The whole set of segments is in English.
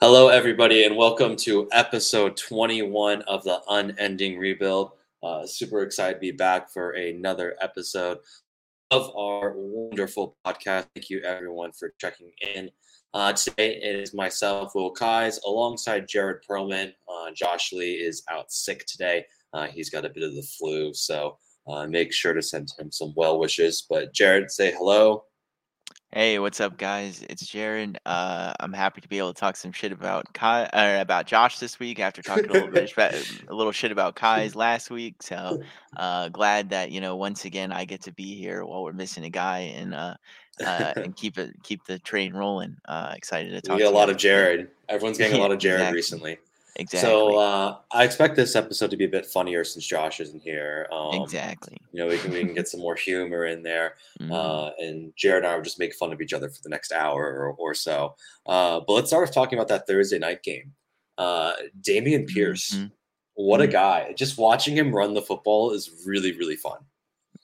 Hello, everybody, and welcome to episode 21 of the Unending Rebuild. Uh, super excited to be back for another episode of our wonderful podcast. Thank you, everyone, for checking in. Uh, today it is myself, Will Kais, alongside Jared Perlman. Uh, Josh Lee is out sick today. Uh, he's got a bit of the flu, so uh, make sure to send him some well wishes. But Jared, say hello. Hey, what's up, guys? It's Jared. Uh, I'm happy to be able to talk some shit about Kai, uh, about Josh this week after talking a little bit a little shit about Kai's last week. So, uh, glad that you know once again I get to be here while we're missing a guy and uh, uh, and keep it keep the train rolling. Uh, excited to talk. We get a lot of Jared. Everyone's getting a lot of Jared exactly. recently. Exactly. So uh, I expect this episode to be a bit funnier since Josh isn't here. Um, exactly. You know, we can we can get some more humor in there. Mhm. uh, and Jared and I will just make fun of each other for the next hour or, or so. Uh, but let's start with talking about that Thursday night game. Uh, Dameon Pierce, Mhm. what a Mhm. guy! Just watching him run the football is really really fun.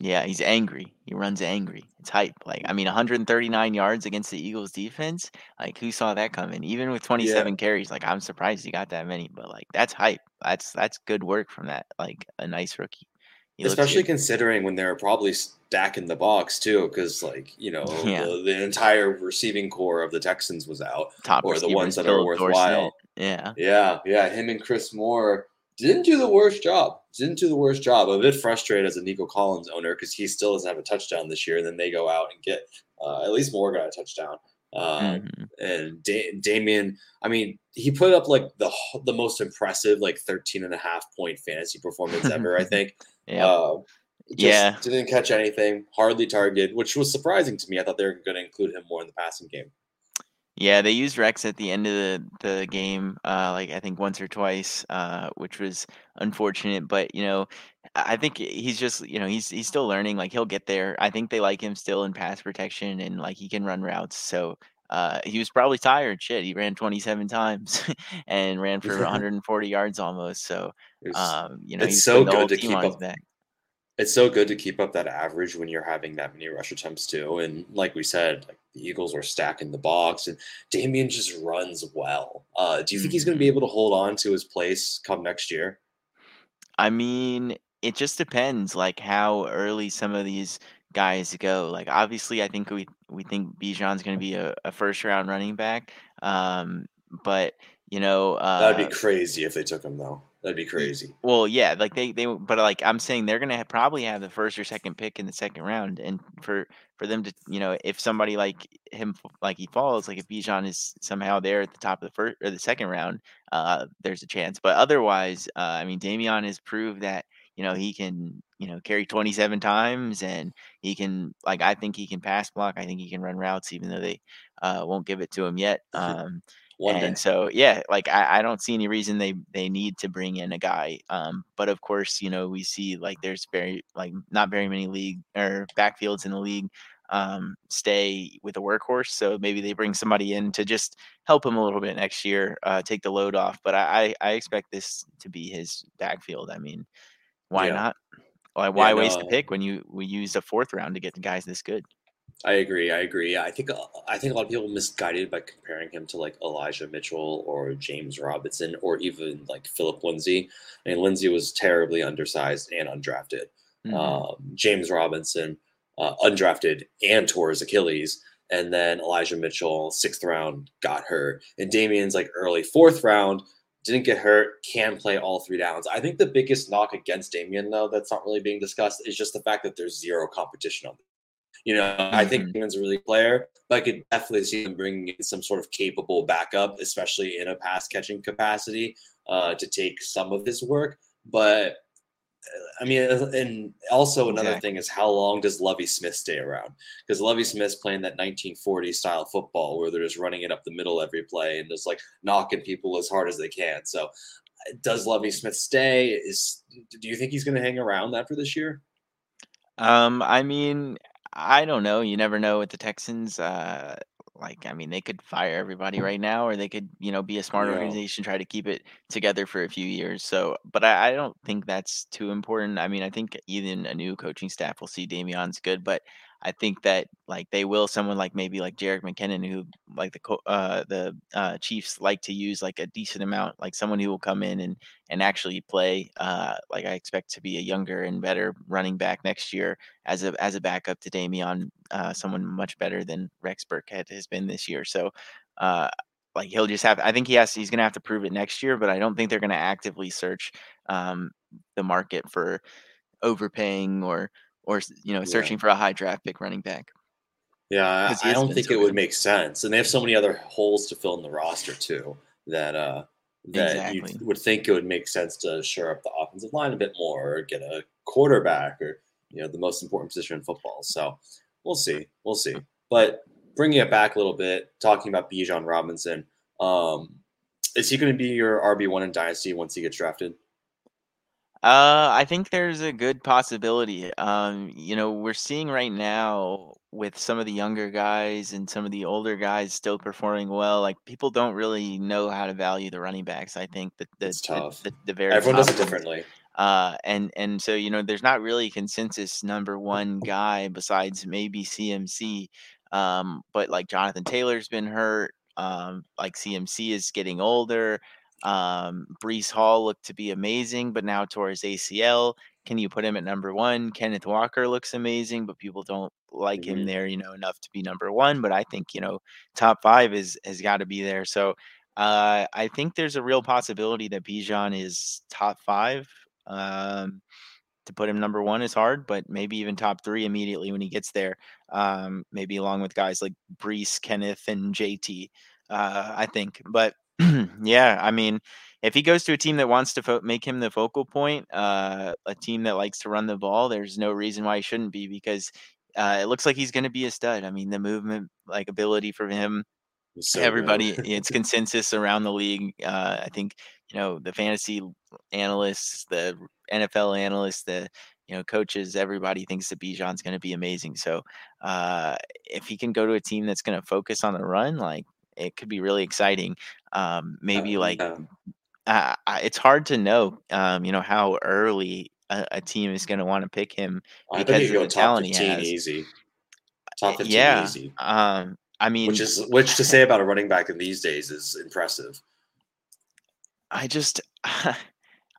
Yeah, he's angry. He runs angry. It's hype. Like, I mean, 139 yards against the Eagles defense. Like, who saw that coming? Even with 27 carries, like, I'm surprised he got that many. But like, that's hype. That's that's good work from that. Like, a nice rookie. He Especially considering when they're probably stacking the box too, because like you know Yeah. the, the entire receiving corps of the Texans was out. top or the ones that are worthwhile. Dorsett. Yeah. Yeah, yeah. Him and Chris Moore didn't do the worst job. Didn't do the worst job. I'm a bit frustrated as a Nico Collins owner because he still doesn't have a touchdown this year. And then they go out and get uh, at least Moore got a touchdown. Um, Mhm. And da- Dameon, I mean, he put up like the the most impressive like 13 and a half point fantasy performance ever. I think. Yeah. Uh, just Yeah. Didn't catch anything. Hardly targeted, which was surprising to me. I thought they were going to include him more in the passing game. Yeah, they used Rex at the end of the, the game, uh, like I think once or twice, uh, which was unfortunate. But you know, I think he's just you know he's he's still learning. Like he'll get there. I think they like him still in pass protection and like he can run routes. So uh, he was probably tired. Shit, he ran 27 times and ran for 140 yards almost. So um, you know it's he's so good to keep up back. It's so good to keep up that average when you're having that many rush attempts too. And like we said, like the Eagles were stacking the box, and Dameon just runs well. Uh, do you think he's going to be Mhm. able to hold on to his place come next year? I mean, it just depends, like how early some of these guys go. Like obviously, I think we we think Bijan's going to be a, a first round running back. Um, but you know, That'd uh, be crazy if they took him though. That'd be crazy. well, yeah, like they they but like I'm saying they're gonna have, probably have the first or second pick in the second round, and for for them to you know if somebody like him like he falls like if Bijan is somehow there at the top of the first or the second round, uh, there's a chance. But otherwise, uh, I mean, Dameon has proved that you know he can you know carry 27 times and he can like I think he can pass block. I think he can run routes even though they uh, won't give it to him yet. Um, One and day. so yeah like I, I don't see any reason they they need to bring in a guy um but of course you know we see like there's very like not very many league or backfields in the league um stay with a workhorse so maybe they bring somebody in to just help him a little bit next year uh take the load off but i i, I expect this to be his backfield i mean why Yeah. not why, why waste a uh, pick when you we used a fourth round to get the guys this good I agree. I agree. Yeah, I think uh, I think a lot of people misguided by comparing him to like Elijah Mitchell or James Robinson or even like Philip Lindsay. I mean, Lindsay was terribly undersized and undrafted. Mhm. um, James Robinson, uh, undrafted, and tore his Achilles. And then Elijah Mitchell, sixth round, got hurt. And Dameon's like early fourth round, didn't get hurt, can play all three downs. I think the biggest knock against Dameon, though, that's not really being discussed, is just the fact that there's zero competition on. You know, I think Mhm. Dameon's a really player, but I could definitely see him bringing in some sort of capable backup, especially in a pass catching capacity, uh, to take some of his work. But I mean, uh, and also another Exactly. thing is how long does Lovie Smith stay around? Because Lovie Smith's playing that 1940 style football where they're just running it up the middle every play and just like knocking people as hard as they can. So, uh, does Lovie Smith stay? Is do you think he's going to hang around after this year? Um, I mean, I don't know. You never know with the Texans. Uh, like, I mean, they could fire everybody right now, or they could, you know, be a smart Yeah. organization, try to keep it together for a few years. So, but I, I don't think that's too important. I mean, I think even a new coaching staff will see Dameon's good, but I think that like they will someone like maybe like Jerick McKinnon, who like the uh, the uh, Chiefs like to use like a decent amount, like someone who will come in and and actually play. Uh, like I expect to be a younger and better running back next year as a as a backup to Dameon, uh, someone much better than Rex Burkhead has been this year. So. Uh, like he'll just have. I think he has. He's to have to prove it next year, but I don't think they're to actively search um, the market for overpaying or or you know searching yeah. for a high draft pick running back. Yeah, I, I don't think it would make sense, and they have so many other holes to fill in the roster too that uh that exactly. you would think it would make sense to shore up the offensive line a bit more, or get a quarterback, or you know the most important position in football. So we'll see, we'll see. But bringing it back a little bit, talking about Bijan Robinson, um, is he going to be your RB one in Dynasty once he gets drafted? Uh, I think there's a good possibility. Um, you know, we're seeing right now with some of the younger guys and some of the older guys still performing well. Like people don't really know how to value the running backs. I think that the. The, the, the very everyone does it differently. Uh, and and so you know, there's not really a consensus number one guy besides maybe CMC. Um, but like Jonathan Taylor's been hurt. Um, like CMC is getting older. Um, Breece Hall looked to be amazing, but now tore his ACL. Can you put him at number one? Kenneth Walker looks amazing, but people don't like mm-hmm. him there, you know, enough to be number one. But I think you know, top five is has got to be there. So uh, I think there's a real possibility that Bijan is top five. Um, to put him number one is hard, but maybe even top three immediately when he gets there. Um, maybe along with guys like Breece, Kenneth, and JT. Uh, I think, but yeah, I mean, if he goes to a team that wants to fo- make him the focal point, uh, a team that likes to run the ball, there's no reason why he shouldn't be because uh, it looks like he's going to be a stud. I mean, the movement like ability for him, so everybody, it's consensus around the league. Uh, I think you know the fantasy analysts, the NFL analysts, the you know coaches, everybody thinks that Bijan's going to be amazing. So uh, if he can go to a team that's going to focus on the run, like it could be really exciting. Um, maybe like uh, it's hard to know, um, you know, how early a, a team is going to want to pick him because of the talent he has. Easy. Top 15 yeah. easy. Um, I mean, which is which to say about a running back in these days is impressive. I just, I,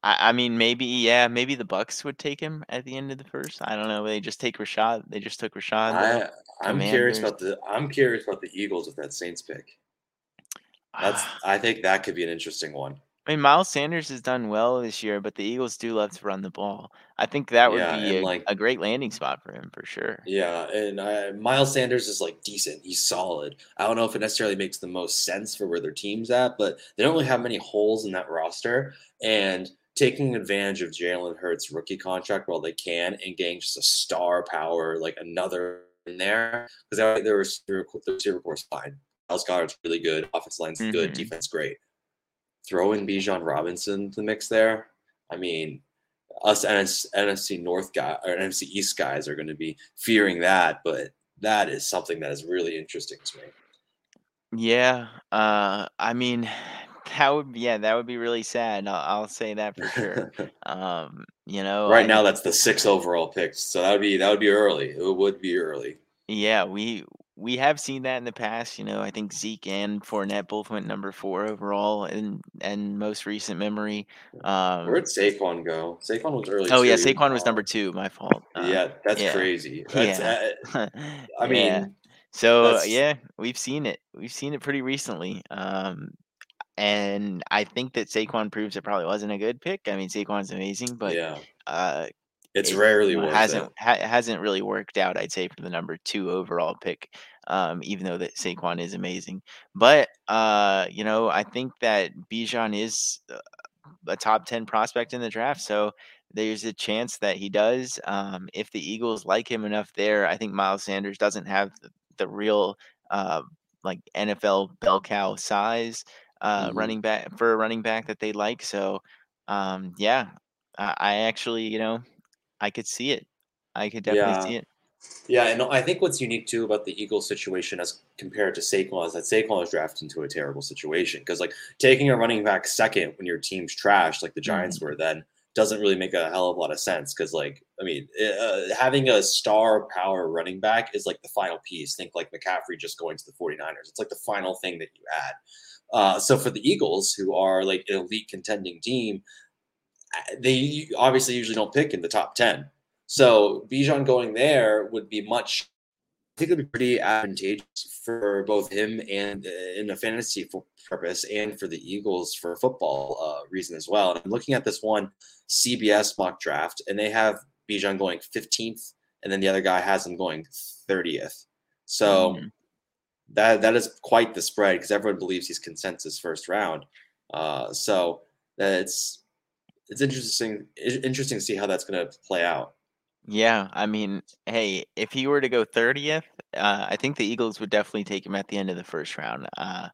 I mean, maybe yeah, maybe the Bucs would take him at the end of the first. I don't know. They just take Rachaad. They just took Rachaad. I, I'm curious about the. I'm curious about the Eagles with that Saints pick. That's I think that could be an interesting one. I mean, Miles Sanders has done well this year, but the Eagles do love to run the ball. I think that would yeah, be a, like, a, great landing spot for him for sure. Yeah, and uh, Miles Sanders is like decent. He's solid. I don't know if it necessarily makes the most sense for where their team's at, but they don't really have many holes in that roster. And taking advantage of Jalen Hurts' rookie contract while they can and getting just a star power, like another in there, because there was the receiver course fine. Goedert's really good. Offense line's mm-hmm. good. Defense great. Throw in Bijan Robinson to the mix there. I mean, us NS, NFC North guy or NFC East guys are going to be fearing that, but that is something that is really interesting to me. Yeah, uh, I mean, that would yeah, that would be really sad. I'll, I'll say that for sure. um, you know, right I, now that's the six overall picks, so that would be that would be early. It would be early. Yeah, we we have seen that in the past. You know, I think Zeke and Fournette both went number four overall in and most recent memory. Um, Where'd Saquon go? Saquon was early. Oh too. yeah, Saquon was number two. My fault. Uh, yeah, that's yeah. crazy. That's, yeah. Uh, I mean, yeah. so yeah, we've seen it. We've seen it pretty recently. Um, and I think that Saquon proves it probably wasn't a good pick. I mean, Saquon's amazing, but yeah. Uh, it's it, rarely hasn't ha- hasn't really worked out. I'd say for the number two overall pick, um, even though that Saquon is amazing. But uh, you know, I think that Bijan is a top ten prospect in the draft, so there's a chance that he does. Um, if the Eagles like him enough, there, I think Miles Sanders doesn't have the, the real uh, like NFL bell cow size uh, mm-hmm. running back for a running back that they like. So um, yeah, I, I actually, you know, I could see it. I could definitely yeah. see it. Yeah, and I think what's unique too about the Eagles situation as compared to Saquon is that Saquon was drafted into a terrible situation because like taking a running back second when your team's trash like the Giants mm-hmm. were then doesn't really make a hell of a lot of sense because, like, I mean, uh, having a star power running back is like the final piece. Think like McCaffrey just going to the 49ers. It's like the final thing that you add. Uh, so for the Eagles, who are like an elite contending team, they obviously usually don't pick in the top 10. So Bijan going there would be much I think it'd be pretty advantageous for both him and uh, in a fantasy purpose and for the Eagles for football uh, reason as well. And I'm looking at this one CBS mock draft, and they have Bijan going 15th, and then the other guy has him going 30th. So mm-hmm. that that is quite the spread because everyone believes he's consensus first round. Uh, so it's it's interesting interesting to see how that's going to play out. Yeah, I mean, hey, if he were to go 30th, uh, I think the Eagles would definitely take him at the end of the first round. Uh,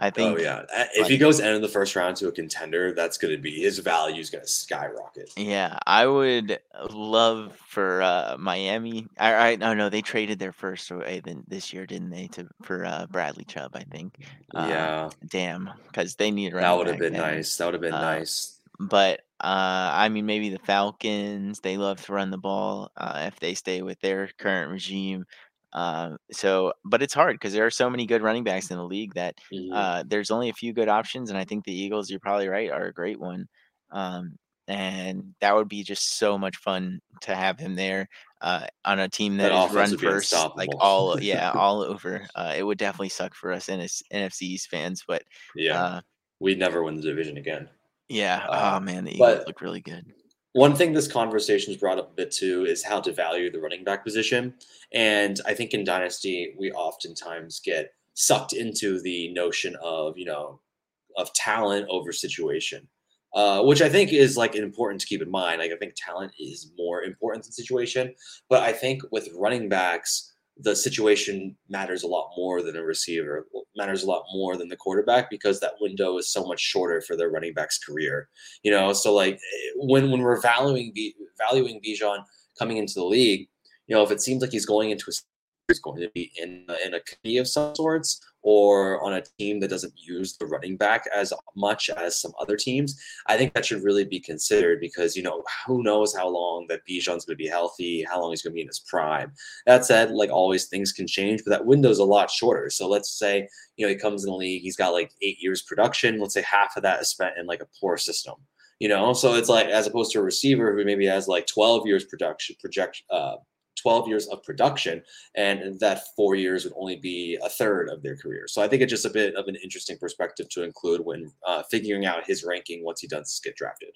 I oh, think. Oh yeah, if he goes end of the first round to a contender, that's going to be his value is going to skyrocket. Yeah, I would love for uh, Miami. I, I no no they traded their first away this year, didn't they? To for uh, Bradley Chubb, I think. Uh, yeah. Damn, because they need. That would have been then. nice. That would have been uh, nice. But uh, I mean, maybe the Falcons, they love to run the ball uh, if they stay with their current regime. Uh, so, but it's hard because there are so many good running backs in the league that uh, there's only a few good options. And I think the Eagles, you're probably right, are a great one. Um, and that would be just so much fun to have him there uh, on a team that, that is run first, like all yeah, all over. Uh, it would definitely suck for us NS- NFC East fans, but yeah, uh, we'd never win the division again. Yeah. Uh, oh man, the Eagles look really good. One thing this conversation has brought up a bit too is how to value the running back position. And I think in Dynasty, we oftentimes get sucked into the notion of, you know, of talent over situation. Uh, which I think is like important to keep in mind. Like I think talent is more important than situation, but I think with running backs, the situation matters a lot more than a receiver matters a lot more than the quarterback because that window is so much shorter for their running back's career you know? So like eh, when when we're valuing valuing Bijan coming into the league you know if it seems like he's going into a is going to be in in a committee of some sorts or on a team that doesn't use the running back as much as some other teams, I think that should really be considered because you know who knows how long that Bijan's going to be healthy, how long he's going to be in his prime. That said, like always, things can change, but that window's a lot shorter. So let's say you know he comes in the league, he's got like eight years production. Let's say half of that is spent in like a poor system. You know, so it's like as opposed to a receiver who maybe has like 12 years production project uh, 12 years of production, and that four years would only be a third of their career. So I think it's just a bit of an interesting perspective to include when uh, figuring out his ranking once he does get drafted.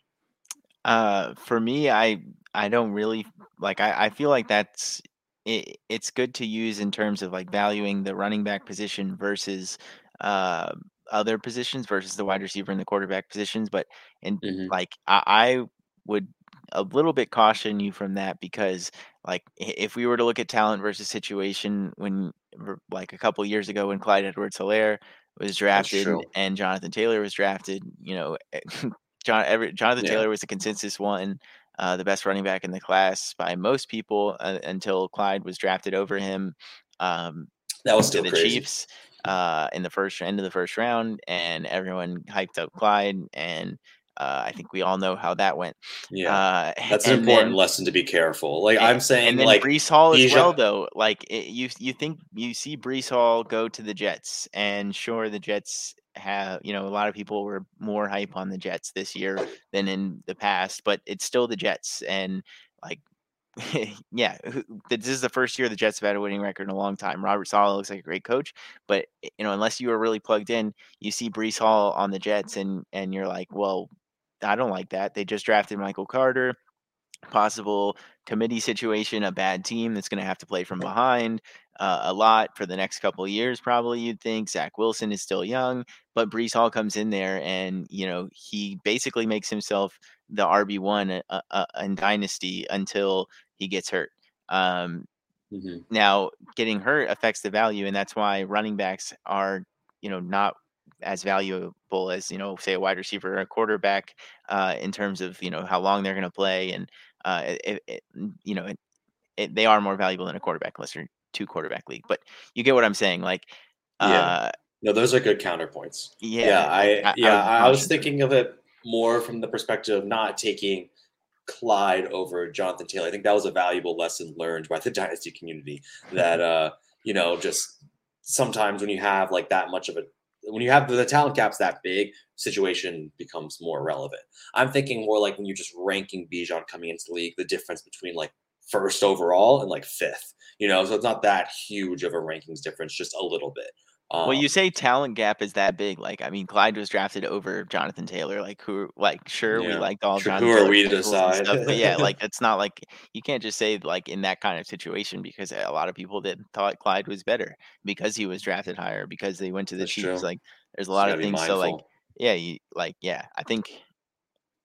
Uh, for me, I I don't really like. I, I feel like that's it, it's good to use in terms of like valuing the running back position versus uh, other positions versus the wide receiver and the quarterback positions. But and mm-hmm. like I, I would a little bit caution you from that because like if we were to look at talent versus situation when like a couple years ago when Clyde Edwards-Helaire was drafted and Jonathan Taylor was drafted, you know, eh, John every, Jonathan yeah. Taylor was the consensus one, uh, the best running back in the class by most people uh, until Clyde was drafted over him. Um, that was still the crazy. Chiefs uh, in the first end of the first round, and everyone hyped up Clyde and uh, I think we all know how that went. Yeah, uh, that's an important then, lesson to be careful. Like and, I'm saying, and then like Breece Hall as well, though. Like it, you, you think you see Breece Hall go to the Jets, and sure, the Jets have you know a lot of people were more hype on the Jets this year than in the past, but it's still the Jets, and like yeah, this is the first year the Jets have had a winning record in a long time. Robert Saleh looks like a great coach, but you know, unless you are really plugged in, you see Breece Hall on the Jets, and and you're like, well, I don't like that. They just drafted Michael Carter. Possible committee situation, a bad team that's going to have to play from behind uh, a lot for the next couple of years, probably. You'd think Zach Wilson is still young, but Breece Hall comes in there and you know he basically makes himself the RB one uh, uh, in Dynasty until he gets hurt. Um, mm-hmm. Now, getting hurt affects the value, and that's why running backs are you know not as valuable as you know, say a wide receiver or a quarterback uh, in terms of you know how long they're going to play, and uh, it, it, you know it, it, they are more valuable than a quarterback unless you're two quarterback league. But you get what I'm saying, like. Uh, yeah. No, those are good counterpoints. Yeah, yeah I, I yeah I, I was thinking of it more from the perspective of not taking Clyde over Jonathan Taylor. I think that was a valuable lesson learned by the dynasty community that uh, you know just sometimes when you have like that much of a when you have the talent gaps that big, situation becomes more relevant. I'm thinking more like when you're just ranking Bijan coming into the league, the difference between like first overall and like fifth. You know, so it's not that huge of a rankings difference, just a little bit. Um, well, you say talent gap is that big. Like, I mean, Clyde was drafted over Jonathan Taylor. Like, who, like, sure, yeah. we liked all sure, Jonathan Who are we to decide? Stuff, but yeah, like, it's not like you can't just say, like, in that kind of situation because a lot of people did thought Clyde was better because he was drafted higher, because they went to the That's Chiefs. True. Like, there's a lot of things. So, like, yeah, you, like, yeah, I think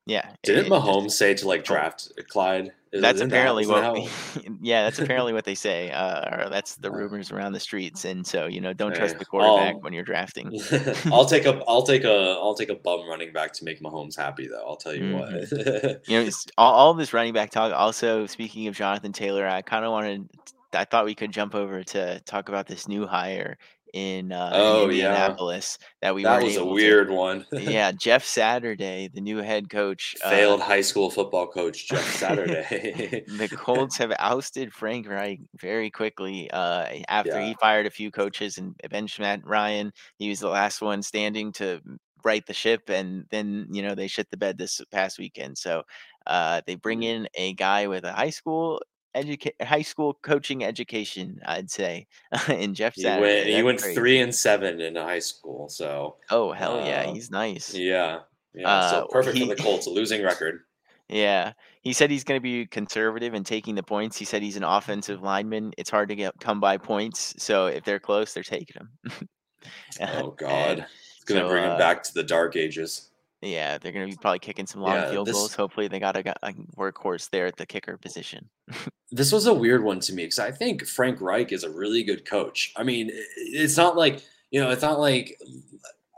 yeah. Didn't it, Mahomes just, say to like draft Clyde? That's apparently what. yeah, that's apparently what they say. Uh, that's the rumors around the streets, and so you know, don't trust the quarterback when you're drafting. I'll take a, I'll take a, I'll take a bum running back to make Mahomes happy, though. I'll tell you mm-hmm. what. you know, all, all this running back talk. Also, speaking of Jonathan Taylor, I kind of wanted. I thought we could jump over to talk about this new hire in, uh, oh, in Indianapolis yeah. that we that was a weird to, one. yeah, Jeff Saturday, the new head coach, failed uh, high school football coach Jeff Saturday. the Colts have ousted Frank Reich very quickly uh, after yeah. he fired a few coaches and benched Matt Ryan. He was the last one standing to right the ship, and then you know they shit the bed this past weekend. So uh, they bring mm. in a guy with a high school educate high school coaching education, I'd say, in Jeff He went, he went three and seven in high school. So oh hell uh, yeah, he's nice. Yeah, yeah. Uh, so perfect he, for the Colts, a losing record. Yeah, he said he's going to be conservative and taking the points. He said he's an offensive lineman. It's hard to get come by points, so if they're close, they're taking them. oh God, it's going to so, bring him uh, back to the dark ages. Yeah, they're going to be probably kicking some long yeah, field this, goals. Hopefully, they got a, a, workhorse there at the kicker position. this was a weird one to me because I think Frank Reich is a really good coach. I mean, it's not like you know, it's not like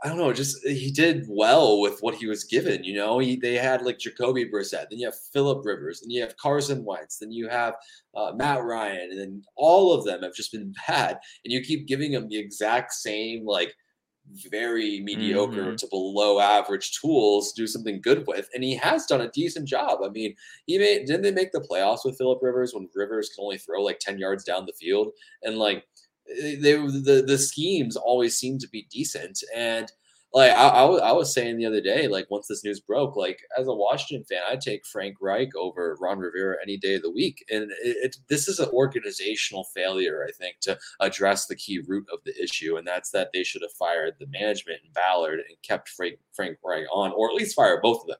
I don't know, just he did well with what he was given. You know, he, they had like Jacoby Brissett, then you have Philip Rivers, and you have Carson Wentz, then you have uh, Matt Ryan, and then all of them have just been bad. And you keep giving them the exact same like very mediocre mm-hmm. to below average tools do something good with. And he has done a decent job. I mean, he made didn't they make the playoffs with Philip Rivers when Rivers can only throw like 10 yards down the field? And like they the the schemes always seem to be decent. And like I, I, I, was saying the other day, like once this news broke, like as a Washington fan, I'd take Frank Reich over Ron Rivera any day of the week. And it, it, this is an organizational failure, I think, to address the key root of the issue, and that's that they should have fired the management and Ballard and kept Frank Frank Reich on, or at least fire both of them,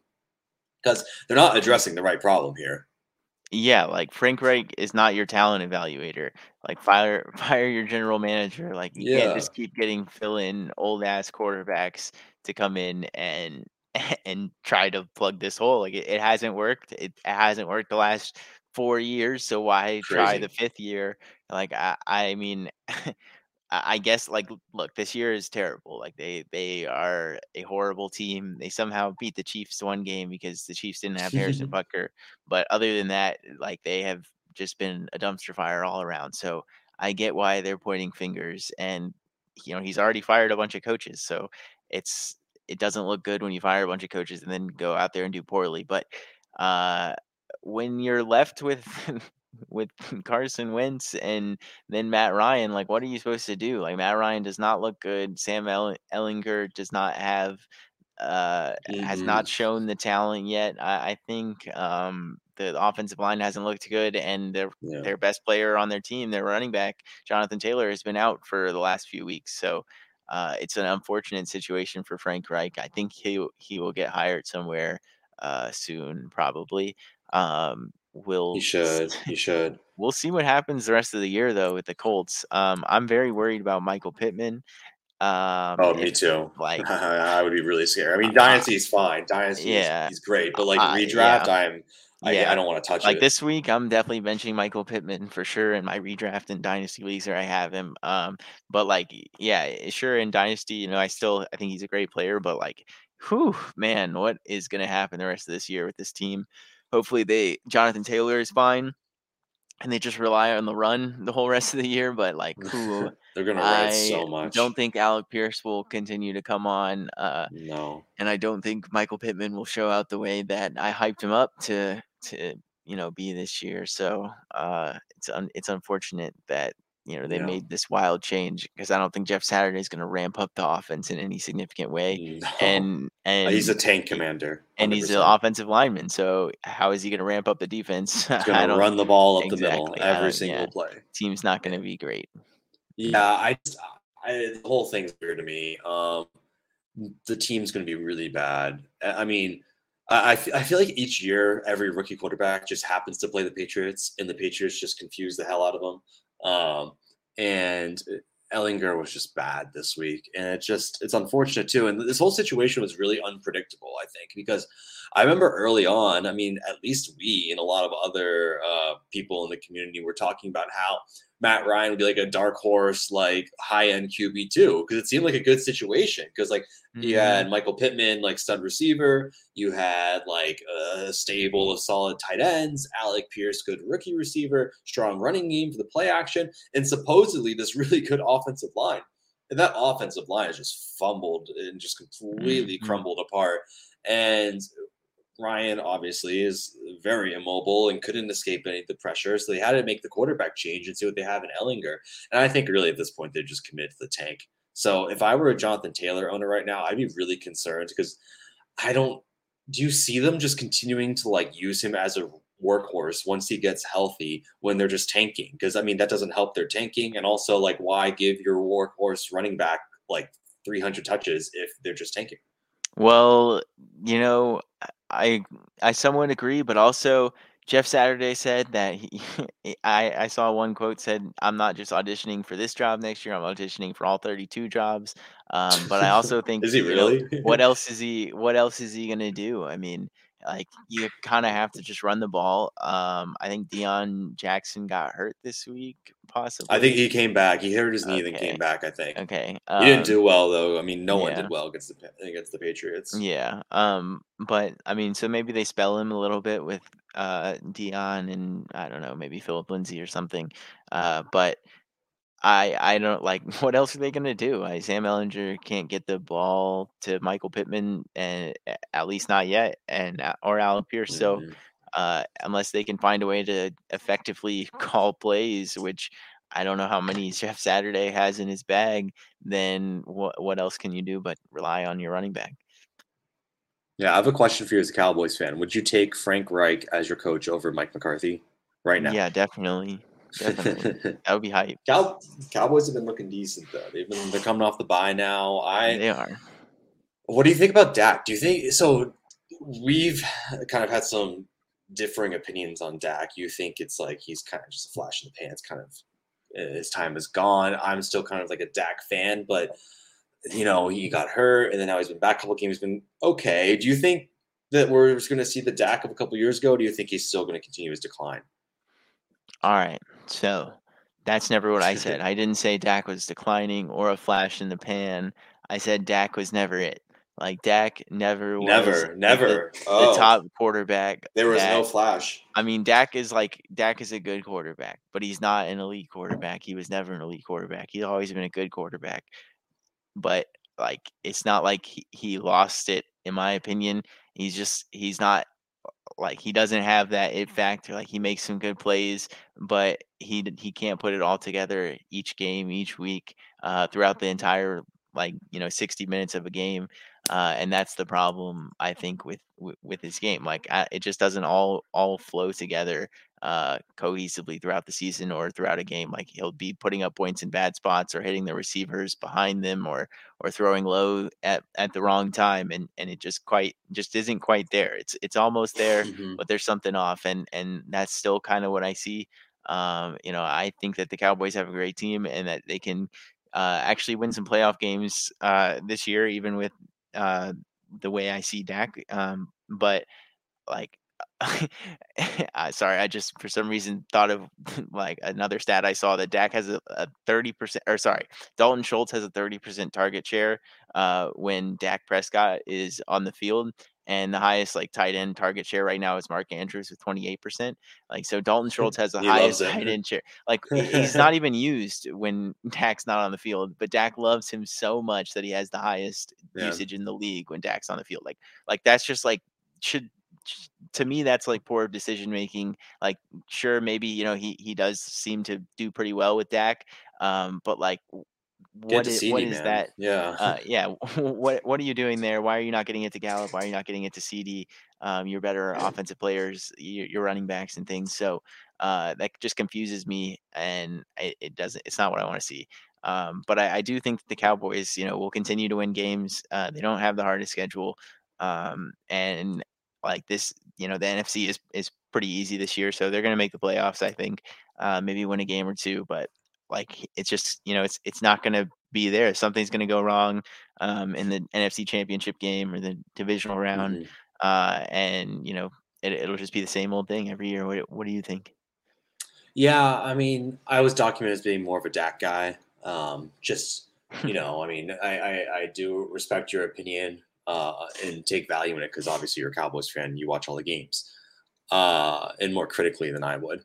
because they're not addressing the right problem here. Yeah, like Frank Reich is not your talent evaluator. Like fire fire your general manager. Like you can't just keep getting fill in old ass quarterbacks to come in and and try to plug this hole. Like it, it hasn't worked. It, it hasn't worked the last four years. So why try the fifth year? Like I I mean I guess like look, this year is terrible. Like they they are a horrible team. They somehow beat the Chiefs one game because the Chiefs didn't have Harrison Butker. But other than that, like they have just been a dumpster fire all around. So I get why they're pointing fingers and you know, he's already fired a bunch of coaches. So it's it doesn't look good when you fire a bunch of coaches and then go out there and do poorly. But uh when you're left with with Carson Wentz and then Matt Ryan, like what are you supposed to do? Like Matt Ryan does not look good. Sam Ehlinger does not have uh mm-hmm. has not shown the talent yet. I, I think um the offensive line hasn't looked good and their yeah. their best player on their team, their running back, Jonathan Taylor, has been out for the last few weeks. So uh, it's an unfortunate situation for Frank Reich. I think he he will get hired somewhere uh, soon, probably. Um, will he should he should we'll see what happens the rest of the year though with the colts um i'm very worried about michael pittman um oh me too like i would be really scared i mean uh, dynasty is fine dynasty yeah he's great but like uh, redraft yeah. i'm I, yeah. I don't want to touch like it. this week, I'm definitely benching Michael Pittman for sure in my redraft and dynasty leagues where I have him. Um, but like, yeah, sure in dynasty, you know, I still I think he's a great player, but like, whew, man, what is going to happen the rest of this year with this team? Hopefully they Jonathan Taylor is fine and they just rely on the run the whole rest of the year. But like, they're gonna run so much. I don't think Alec Pierce will continue to come on. Uh, no, and I don't think Michael Pittman will show out the way that I hyped him up to to you know be this year. So uh, it's un- it's unfortunate that you know they Yeah. made this wild change because I don't think Jeff Saturday is going to ramp up the offense in any significant way. No. And and Uh, he's a tank commander. and he's an offensive lineman. So how is he going to ramp up the defense? He's going to run the ball up the middle every single yeah. play. Team's not going to be great. Yeah, I, I the whole thing's weird to me. Um, the team's going to be really bad. I mean. I mean, I, I f- I feel like each year every rookie quarterback just happens to play the Patriots, and the Patriots just confuse the hell out of them. Um, and Ehlinger was just bad this week, and it just it's unfortunate too. And this whole situation was really unpredictable, I think, because I remember early on. I mean, at least we and a lot of other uh, people in the community were talking about how Matt Ryan would be like a dark horse, like high end QB two, because it seemed like a good situation. Because like you Mhm. had Michael Pittman, like stud receiver. You had like a stable of solid tight ends. Alec Pierce, good rookie receiver. Strong running game for the play action, and supposedly this really good offensive line. And that offensive line is just fumbled and just completely Mhm. crumbled apart. And Ryan obviously is very immobile and couldn't escape any of the pressure. So they had to make the quarterback change and see what they have in Ehlinger. And I think really at this point, they're just committed to the tank. So if I were a Jonathan Taylor owner right now, I'd be really concerned because I don't. Do you see them just continuing to like use him as a workhorse once he gets healthy when they're just tanking? Because I mean that doesn't help their tanking, and also like why give your workhorse running back like 300 touches if they're just tanking? Well, you know, I I somewhat agree, but also Jeff Saturday said that he I I saw one quote said I'm not just auditioning for this job next year, I'm auditioning for all 32 jobs. Um, but I also think Is he know, really? what else is he what else is he gonna do? I mean, like you kind of have to just run the ball. Um, I think Deon Jackson got hurt this week, possibly. I think he came back. He hurt his knee and then came back. I think okay. he didn't um, do well though. I mean, no one did well against the against the Patriots. Yeah. Um, but I mean, so maybe they spell him a little bit with uh Deon and I don't know, maybe Philip Lindsay or something. Uh, but I I don't like what else are they gonna do? I, Sam Ehlinger can't get the ball to Michael Pittman and at least not yet, and uh, or Alan Pierce. So Mhm. uh, unless they can find a way to effectively call plays, which I don't know how many Jeff Saturday has in his bag, then what what else can you do but rely on your running back? Yeah, I have a question for you as a Cowboys fan. Would you take Frank Reich as your coach over Mike McCarthy right now? Yeah, definitely. Definitely. That would be hype. Cow- Cowboys have been looking decent though. They've been they're coming off the bye now. I They are. What do you think about Dak? Do you think so? We've kind of had some differing opinions on Dak. You think it's like he's kind of just a flash in the pants, kind of uh, his time is gone. I'm still kind of like a Dak fan, but you know he got hurt and then now he's been back a couple games, been okay. Do you think that we're just going to see the Dak of a couple years ago? Or do you think he's still going to continue his decline? All right. So that's never what I said. I didn't say Dak was declining or a flash in the pan. I said Dak was never it. Like Dak never was Never, never. the, oh, top quarterback. there was no flash. I mean, Dak is like Dak is a good quarterback, but he's not an elite quarterback. He was never an elite quarterback. He's always been a good quarterback. But like it's not like he, he lost it in my opinion. He's just he's not like he doesn't have that it factor. Like he makes some good plays, but he he can't put it all together each game, each week, uh, throughout the entire like you know 60 minutes of a game. Uh, and that's the problem I think with with, with his game. Like I, it just doesn't all all flow together uh, cohesively throughout the season or throughout a game. Like he'll be putting up points in bad spots or hitting the receivers behind them or or throwing low at, at the wrong time, and and it just quite just isn't quite there. It's it's almost there, Mhm. but there's something off, and and that's still kind of what I see. Um, you know, I think that the Cowboys have a great team and that they can uh, actually win some playoff games uh, this year, even with uh, the way I see Dak. Um, but like, sorry, I just for some reason thought of like another stat I saw that Dak has a, a 30% or sorry, Dalton Schultz has a 30% target share uh, when Dak Prescott is on the field. And the highest like tight end target share right now is Mark Andrews with 28%. Like so Dalton Schultz has the highest tight end share. Like he's not even used when Dak's not on the field, but Dak loves him so much that he has the highest Yeah. usage in the league when Dak's on the field. Like like that's just like should to me that's like poor decision making. Like sure maybe you know he he does seem to do pretty well with Dak, um, but like what is, what is that? Yeah. Uh, yeah. what what are you doing there? Why are you not getting it to Gallup? Why are you not getting it to CD? Um, you're better offensive players, your running backs and things. So uh, that just confuses me, and it, it, doesn't. It's not what I want to see. Um, but I, I, do think the Cowboys, you know, will continue to win games. Uh, they don't have the hardest schedule, um, and like this, you know, the NFC is is pretty easy this year, so they're going to make the playoffs. I think uh, maybe win a game or two, but like it's just you know it's it's not going to be there. Something's going to go wrong um, in the NFC Championship game or the divisional round, mm-hmm. uh, and you know it, will just be the same old thing every year. What, what do you think? Yeah, I mean, I was documented as being more of a Dak guy. Um, just you know, I mean, I, I, I do respect your opinion uh, and take value in it because obviously you're a Cowboys fan. You watch all the games, uh, and more critically than I would.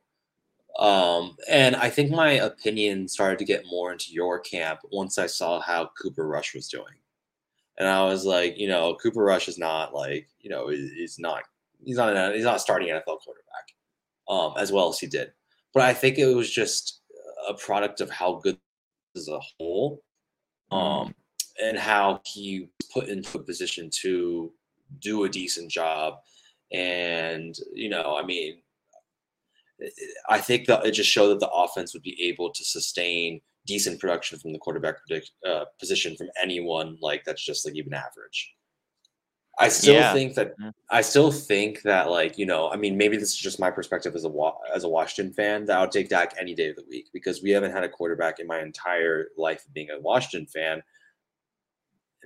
Um, and I think my opinion started to get more into your camp once I saw how Cooper Rush was doing. And I was like, you know, Cooper Rush is not like, you know, he's not he's not an, he's not starting NFL quarterback um, as well as he did. But I think it was just a product of how good as a whole, um, mm. And how he was put into a position to do a decent job. And you know, I mean, I think that it just showed that the offense would be able to sustain decent production from the quarterback predict, uh, position from anyone like that's just like even average. I still yeah. think that mm-hmm. I still think that like you know I mean maybe this is just my perspective as a as a Washington fan that I'll take Dak any day of the week because we haven't had a quarterback in my entire life of being a Washington fan,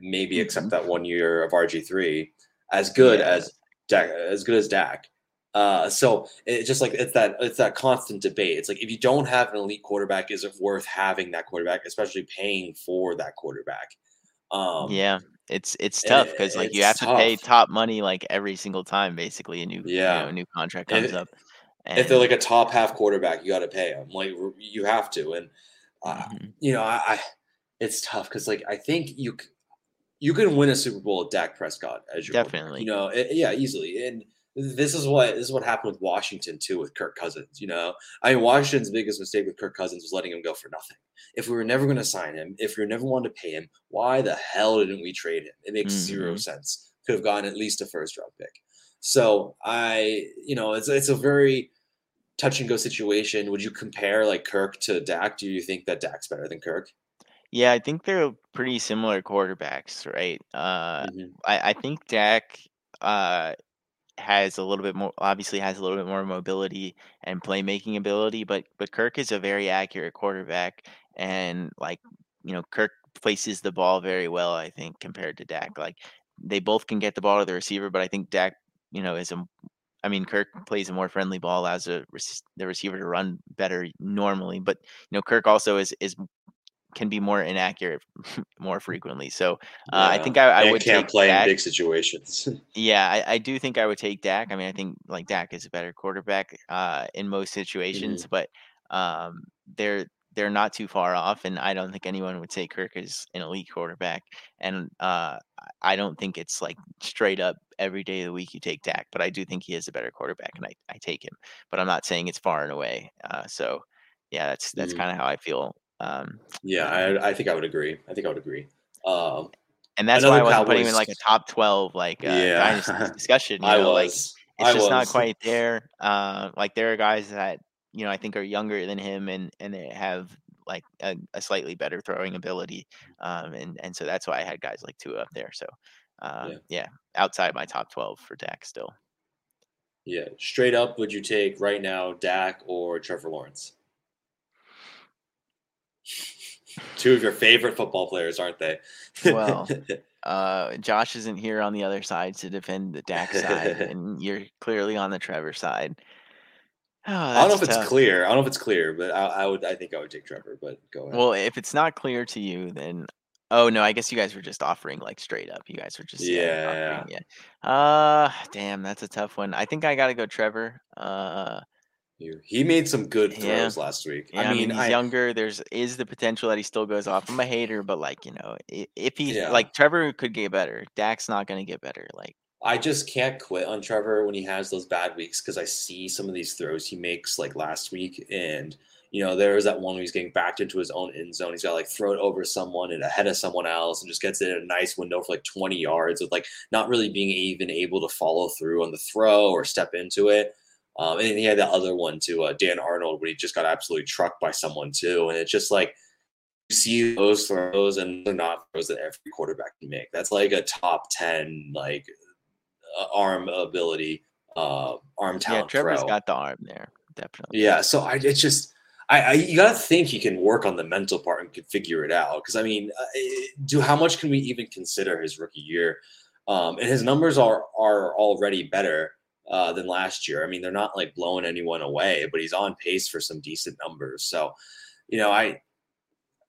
maybe mm-hmm. except that one year of RG three, as good yeah. as Dak as good as Dak. Uh, so it's just like it's that it's that constant debate. It's like if you don't have an elite quarterback, is it worth having that quarterback, especially paying for that quarterback? Um, yeah, it's it's tough because like you have tough. to pay top money like every single time, basically a new yeah you know, a new contract comes up. And, if they're like a top half quarterback, you got to pay them. Like you have to, and uh, mm-hmm. you know I, I it's tough because like I think you you can win a Super Bowl with Dak Prescott as your definitely you know it, yeah easily and this is what this is what happened with Washington too with Kirk Cousins. You know, I mean Washington's biggest mistake with Kirk Cousins was letting him go for nothing. If we were never going to sign him, if we were never wanted to pay him, why the hell didn't we trade him? It makes mm-hmm. zero sense. Could have gotten at least a first round pick. So I, you know, it's it's a very touch and go situation. Would you compare like Kirk to Dak? Do you think that Dak's better than Kirk? Yeah, I think they're pretty similar quarterbacks, right? Uh, mm-hmm. I, I think Dak uh, has a little bit more obviously has a little bit more mobility and playmaking ability, but but Kirk is a very accurate quarterback and like you know Kirk places the ball very well I think compared to Dak. Like they both can get the ball to the receiver, but I think Dak you know is a I mean Kirk plays a more friendly ball as a the receiver to run better normally, but you know Kirk also is is can be more inaccurate more frequently. So uh, yeah. I think I, I would can't play Dak. in big situations. yeah, I, I, do think I would take Dak. I mean, I think like Dak is a better quarterback uh, in most situations, mm-hmm. but um, they're they're not too far off, and I don't think anyone would say Kirk is an elite quarterback. And uh, I don't think it's like straight up every day of the week you take Dak, but I do think he is a better quarterback, and I, I take him. But I'm not saying it's far and away. Uh, so yeah, that's that's mm-hmm. kind of how I feel um, yeah, I, I think I would agree. I think I would agree. Um, and that's why I wasn't Cowboys... putting him in like a top twelve like uh, yeah. discussion. You know, like it's I just was. not quite there. Uh, like there are guys that you know I think are younger than him and and they have like a, a slightly better throwing ability, um, and and so that's why I had guys like two up there. So uh, yeah. yeah, outside my top twelve for Dak still. Yeah, straight up, would you take right now Dak or Trevor Lawrence? Two of your favorite football players, aren't they? well, uh, Josh isn't here on the other side to defend the Dak side, and you're clearly on the Trevor side. Oh, I don't know if tough. it's clear. I don't know if it's clear, but I, I, would. I think I would take Trevor. But go ahead. Well, if it's not clear to you, then oh no, I guess you guys were just offering like straight up. You guys were just yeah, yeah. yeah. Uh, damn, that's a tough one. I think I got to go Trevor. Uh, he made some good throws yeah. last week. Yeah, I, mean, I mean, he's I, younger. There's is the potential that he still goes off. I'm a hater, but like you know, if he's yeah. like Trevor could get better, Dak's not going to get better. Like I just can't quit on Trevor when he has those bad weeks because I see some of these throws he makes like last week. And, you know, there was that one where he's getting backed into his own end zone. He's got like throw it over someone and ahead of someone else and just gets it in a nice window for like 20 yards with like not really being even able to follow through on the throw or step into it. Um, and he had the other one to uh, Dan Arnold where he just got absolutely trucked by someone too. And it's just like, you see those throws and they're not throws that every quarterback can make. That's like a top 10, like uh, arm ability, uh, arm talent. Yeah, Trevor's throw. got the arm there, definitely. Yeah, so I it's just I, I you gotta think he can work on the mental part and can figure it out. Because I mean, uh, do how much can we even consider his rookie year? Um, and his numbers are are already better uh, than last year. I mean, they're not like blowing anyone away, but he's on pace for some decent numbers. So, you know, I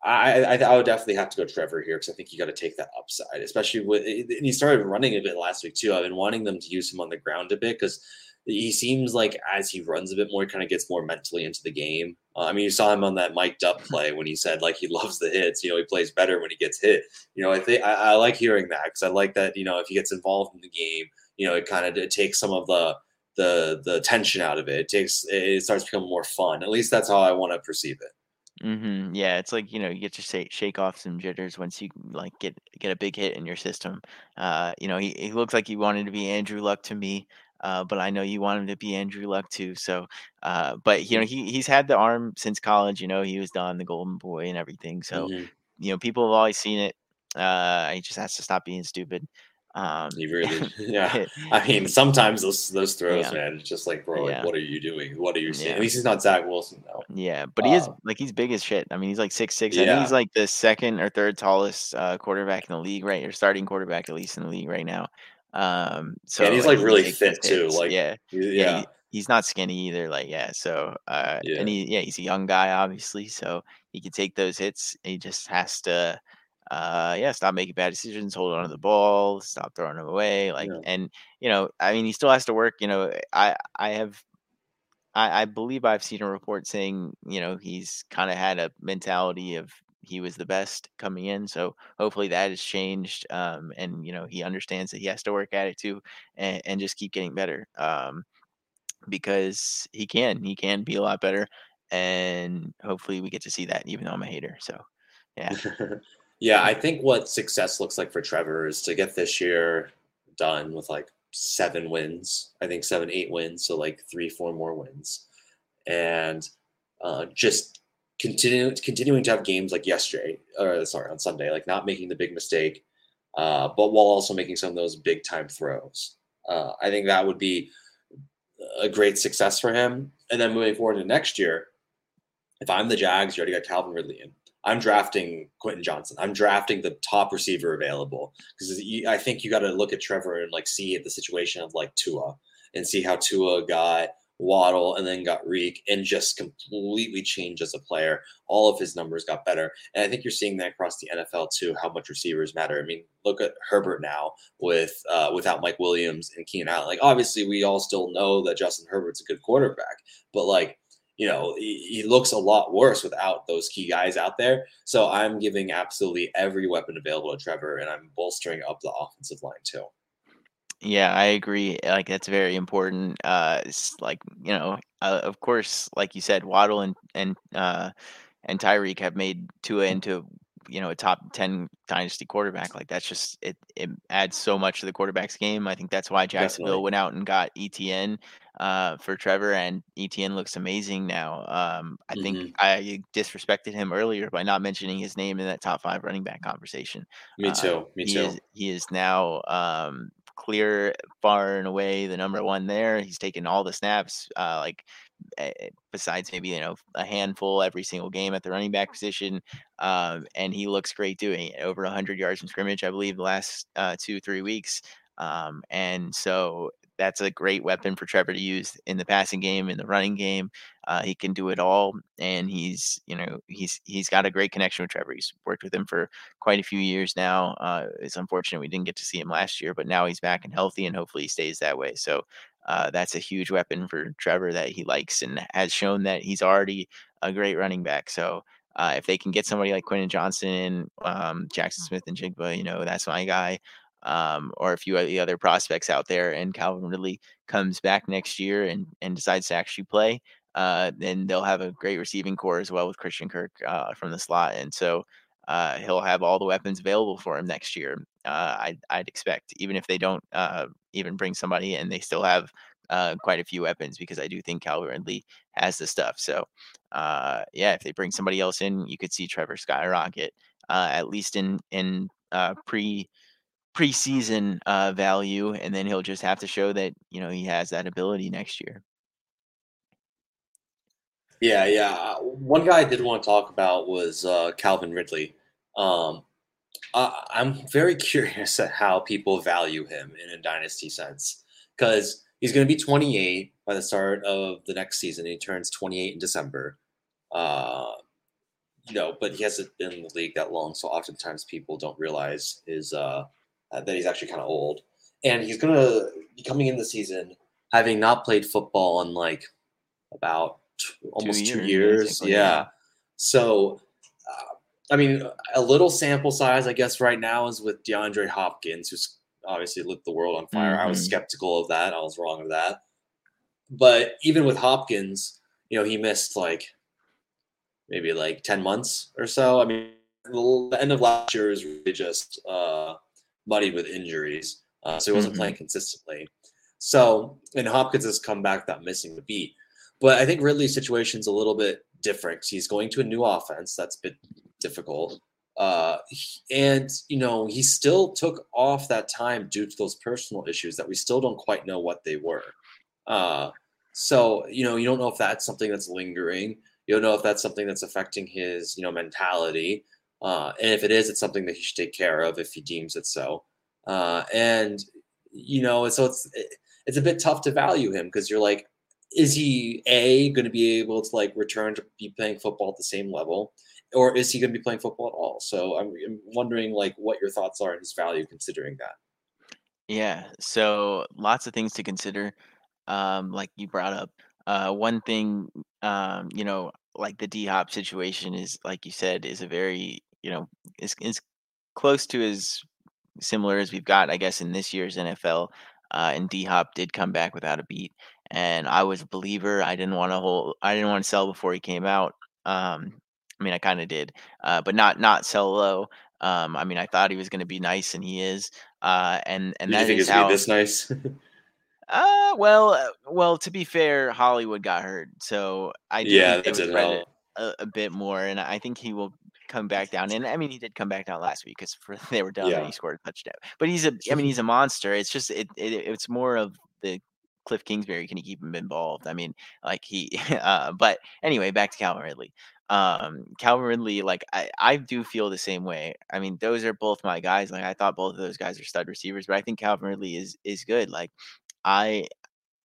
I, I, I, would definitely have to go Trevor here because I think you got to take that upside, especially with and he started running a bit last week too. I've been wanting them to use him on the ground a bit because he seems like as he runs a bit more, he kind of gets more mentally into the game. Uh, I mean, you saw him on that mic'd up play when he said like he loves the hits. You know, he plays better when he gets hit. You know, I think I, I like hearing that because I like that. You know, if he gets involved in the game, you know, it kind of it takes some of the the the tension out of it. It takes it starts becoming more fun. At least that's how I want to perceive it. hmm Yeah, it's like you know you get to say, shake off some jitters once you like get get a big hit in your system. Uh, you know he, he looks like he wanted to be Andrew Luck to me, uh, but I know you want him to be Andrew Luck too. So, uh, but you know he he's had the arm since college. You know he was Don the Golden Boy and everything. So hmm you know people have always seen it. Uh, he just has to stop being stupid. Um, He really, yeah. I mean, sometimes those those throws, yeah, man, it's just like, bro, like, yeah, what are you doing? What are you seeing? At least he's not Zach Wilson though. Yeah, but he is Uh, like he's big as shit. I mean, he's like six six. I think he's like the second or third tallest uh, quarterback in the league, right? Or starting quarterback at least in the league right now. Um, yeah, and so he's like like really those fit too. Like, Yeah, yeah. yeah, He, he's not skinny either. Like yeah. So uh, and yeah, he yeah he's a young guy obviously, so he can take those hits. He just has to uh yeah stop making bad decisions hold on to the ball stop throwing them away like yeah. and you know i mean he still has to work you know i i have I, I believe I've seen a report saying, you know, he's kind of had a mentality of he was the best coming in. So hopefully that has changed. Um, and, you know, he understands that he has to work at it too and, and just keep getting better. Um, because he can, he can be a lot better. And hopefully we get to see that, even though I'm a hater. So, yeah. yeah, I think what success looks like for Trevor is to get this year done with like seven wins. I think seven, eight wins, so like three, four more wins, and uh, just continue continuing to have games like yesterday, or sorry, on Sunday, like not making the big mistake, uh, but while also making some of those big time throws. Uh, I think that would be a great success for him. And then moving forward to next year, if I'm the Jags, you already got Calvin Ridley in. I'm drafting Quentin Johnston. I'm drafting the top receiver available because I think you got to look at Trevor and like see the situation of like Tua and see how Tua got Waddle and then got Reek and just completely changed as a player. All of his numbers got better, and I think you're seeing that across the NFL too. How much receivers matter. I mean, look at Herbert now with uh, without Mike Williams and Keenan Allen. Like obviously, we all still know that Justin Herbert's a good quarterback, but like you know, he, he, looks a lot worse without those key guys out there. So I'm giving absolutely every weapon available to Trevor, and I'm bolstering up the offensive line too. Yeah, I agree. Like that's very important. Uh, like you know, uh, of course, like you said, Waddle and and uh, and Tyreek have made Tua into you know a top 10 dynasty quarterback like that's just it it adds so much to the quarterback's game i think that's why jacksonville Definitely. went out and got etn uh, for trevor and etn looks amazing now um, i think hmm i disrespected him earlier by not mentioning his name in that top five running back conversation Me uh, too. Me he is too. he is now um, clear far and away the number one there he's taken all the snaps uh, like eh, besides maybe you know a handful every single game at the running back position um, and he looks great doing it. Over 100 yards from scrimmage, I believe, the last uh, two three weeks. Um, and so that's a great weapon for Trevor to use in the passing game, in the running game. Uh, he can do it all, and he's you know he's he's got a great connection with Trevor. He's worked with him for quite a few years now. Uh, it's unfortunate we didn't get to see him last year, but now he's back and healthy, and hopefully he stays that way. So. Uh, that's a huge weapon for Trevor that he likes and has shown that he's already a great running back. So uh, if they can get somebody like Quentin Johnston, um, Jaxon Smith-Njigba, you know, that's my guy. Um, or a few the other prospects out there, and Calvin Ridley comes back next year and and decides to actually play, uh, then they'll have a great receiving corps as well with Christian Kirk uh, from the slot, and so uh, he'll have all the weapons available for him next year. Uh, I'd, I'd expect, even if they don't uh, even bring somebody in, they still have uh, quite a few weapons because I do think Calvin Ridley has the stuff. So, yeah, if they bring somebody else in, you could see Trevor skyrocket at least in in pre preseason value, and then he'll just have to show that you know he has that ability next year. Yeah, yeah. One guy I did want to talk about was uh, Calvin Ridley. Um, I, I'm very curious at how people value him in a dynasty sense because he's going to be 28 by the start of the next season. He turns 28 in December. Uh, you know, but he hasn't been in the league that long, so oftentimes people don't realize his uh, that he's actually kind of old. And he's going to be coming in the season having not played football in like about almost two years. Two years. Yeah. So, uh, I mean, a little sample size, I guess, right now is with DeAndre Hopkins, who's obviously lit the world on fire. Mm-hmm. I was mm-hmm. skeptical of that. I was wrong of that. But even with Hopkins, you know, he missed like maybe like 10 months or so. I mean, the end of last year was really just uh, muddied with injuries. Uh, so he wasn't mm-hmm. playing consistently. So, and Hopkins has come back without missing the beat. But I think Ridley's situation is a little bit different. He's going to a new offense. That's a bit difficult. Uh, and, you know, he still took off that time due to those personal issues that we still don't quite know what they were. Uh, so, you know, you don't know if that's something that's lingering. You don't know if that's something that's affecting his, you know, mentality. Uh, and if it is, it's something that he should take care of if he deems it so. Uh, and, you know, so it's, it's a bit tough to value him because you're like, is he a going to be able to like return to be playing football at the same level or is he going to be playing football at all? So I'm, I'm, wondering like what your thoughts are on his value considering that. Yeah so lots of things to consider um like you brought up. Uh one thing um you know like the d-hop situation is like you said is a very you know is, is close to as similar as we've got i guess in this year's nfl uh, and D Hop did come back without a beat and I was a believer. I didn't want to hold. I didn't want to sell before he came out. Um, I mean, I kind of did, uh, but not not sell low. Um, I mean, I thought he was going to be nice, and he is. Uh, and and Did that you think is how. this nice? uh, well, uh, well. To be fair, Hollywood got hurt, so I yeah, think they would help. a, a bit more, and I think he will come back down. And I mean, he did come back down last week because they were down yeah. and he scored a touchdown. But he's a, I mean, he's a monster. It's just it, it it's more of the Cliff Kingsbury can he keep him involved? I mean, like he, uh, but anyway, back to Calvin Ridley. Um, Calvin Ridley, like I, I do feel the same way. I mean, those are both my guys. Like I thought both of those guys are stud receivers, but I think Calvin Ridley is is good. Like I,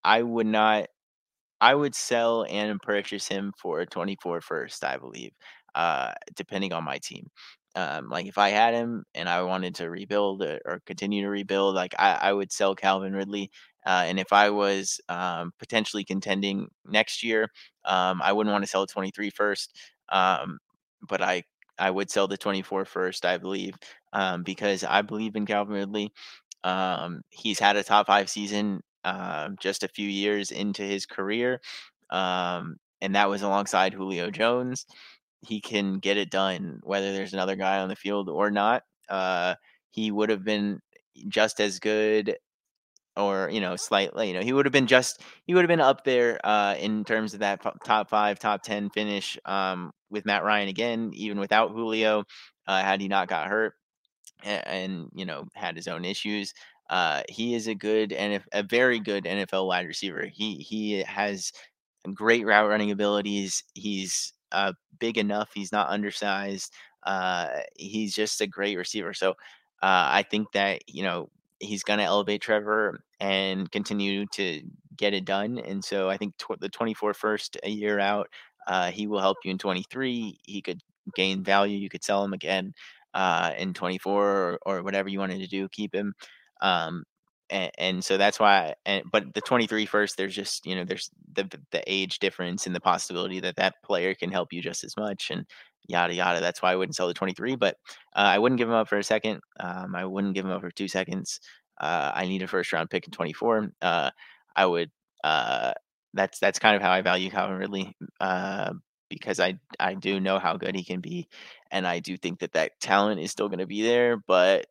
I would not, I would sell and purchase him for a 24 first, I believe, uh, depending on my team. Um, like if I had him and I wanted to rebuild or, or continue to rebuild, like I, I would sell Calvin Ridley uh, and if I was um, potentially contending next year, um, I wouldn't want to sell the 23 first, um, but I I would sell the 24 first, I believe, um, because I believe in Calvin Ridley. Um, he's had a top five season uh, just a few years into his career, um, and that was alongside Julio Jones. He can get it done whether there's another guy on the field or not. Uh, he would have been just as good or you know slightly you know he would have been just he would have been up there uh in terms of that top five top 10 finish um with matt ryan again even without julio uh had he not got hurt and, and you know had his own issues uh he is a good and a very good nfl wide receiver he he has great route running abilities he's uh big enough he's not undersized uh he's just a great receiver so uh, I think that you know he's going to elevate Trevor and continue to get it done. And so I think tw- the 24 first a year out, uh, he will help you in 23. He could gain value. You could sell him again uh, in 24 or, or, whatever you wanted to do, keep him. Um, and, so that's why, and, but the 23 first, there's just, you know, there's the, the age difference and the possibility that that player can help you just as much. And, yada yada. That's why I wouldn't sell the 23, but uh, I wouldn't give him up for a second. Um, I wouldn't give him up for two seconds. Uh, I need a first round pick in 24. Uh, I would. Uh, that's that's kind of how I value Calvin Ridley uh, because I I do know how good he can be, and I do think that that talent is still going to be there. But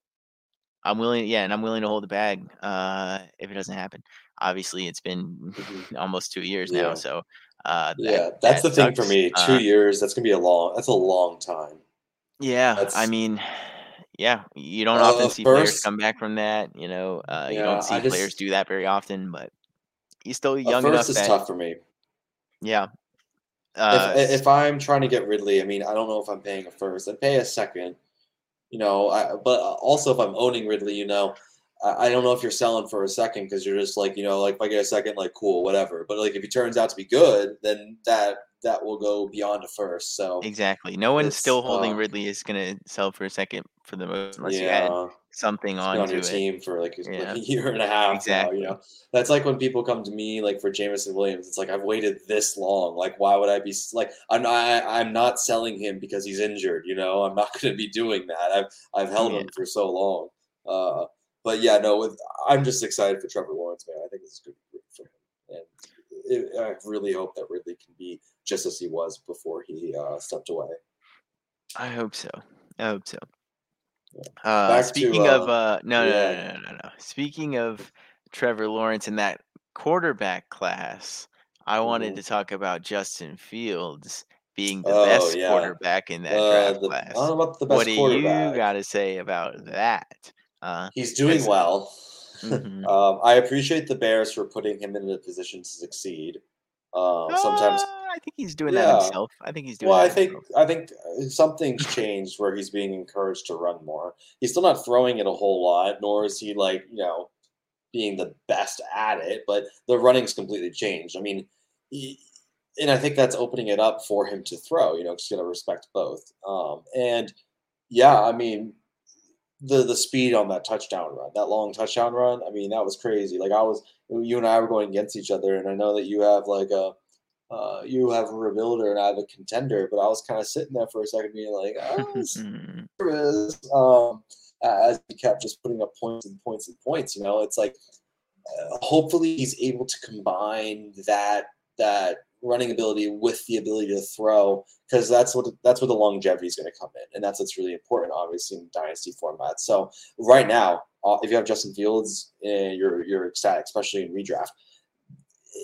I'm willing, yeah, and I'm willing to hold the bag uh, if it doesn't happen. Obviously, it's been Mhm. almost two years Yeah. now, so uh, that, Yeah, that's that the thing for me. Two Uh, years, that's gonna be a long. That's a long time. yeah, I mean, yeah, you don't uh, often see players first. come back from that. You know, uh, you don't I see players just do that very often, but he's still a young first enough is that, tough for me. yeah, If uh, if I'm trying to get Ridley, I mean, I don't know if I'm paying a first. I'd pay a second, you know. I, but also, if I'm owning Ridley, you know, I, I don't know if you're selling for a second because you're just like, you know, like if I get a second, like cool, whatever. But like if he turns out to be good, then that that will go beyond a first. So exactly. No one still holding um, Ridley is gonna sell for a second for the most, unless you add yeah. Something He's on your it. team for like, like a year and a half now. You know, that's like when people come to me like for Jameson Williams. It's like I've waited this long. Like, why would I be like I'm not I, I'm not selling him because he's injured. You know, I'm not going to be doing that. I've I've held Yeah. him for so long. Uh, but yeah, no, with I'm just excited for Trevor Lawrence, man. I think it's good for him, and it, I really hope that Ridley can be just as he was before he uh, stepped away. I hope so. I hope so. Yeah. Uh, Back to speaking of uh, uh, no, no, no, no, no, no. Speaking of Trevor Lawrence and that quarterback class, I wanted mhm. to talk about Justin Fields being the Oh best yeah. quarterback in that Uh, draft the I class. don't know about the What do you got to say about that? Uh, He's doing well. mhm. um, I appreciate the Bears for putting him in a position to succeed. Um, sometimes, Uh, I think he's doing that himself. I think he's doing Well, I think himself. I think uh, something's changed where he's being encouraged to run more. He's still not throwing it a whole lot, nor is he like you know being the best at it. But the running's completely changed. I mean, he, and I think that's opening it up for him to throw. You know, just gotta respect both. Um, and yeah, I mean, the the speed on that touchdown run, that long touchdown run. I mean, that was crazy. Like I was, you and I were going against each other, and I know that you have like a, uh, you have a rebuilder and I have a contender, but I was kind of sitting there for a second, being like, oh, is, um, as he kept just putting up points and points and points. You know, it's like, uh, hopefully he's able to combine that that running ability with the ability to throw because that's what that's where the longevity is going to come in, and that's what's really important, obviously, in dynasty format. So right now, uh, if you have Justin Fields, uh, you're you're ecstatic, especially in redraft.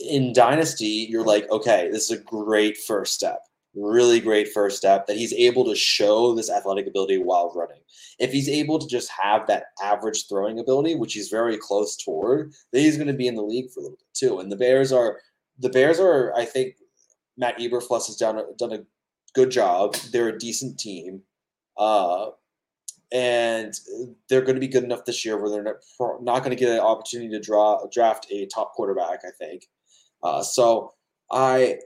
In dynasty, you're like, okay, this is a great first step, really great first step that he's able to show this athletic ability while running. If he's able to just have that average throwing ability, which he's very close toward, then he's going to be in the league for a little bit too. And the Bears are the Bears are, I think, Matt Eberflus has done a, done a good job. They're a decent team, uh, and they're going to be good enough this year where they're not, going to get an opportunity to draw draft a top quarterback. I think. Uh, so I,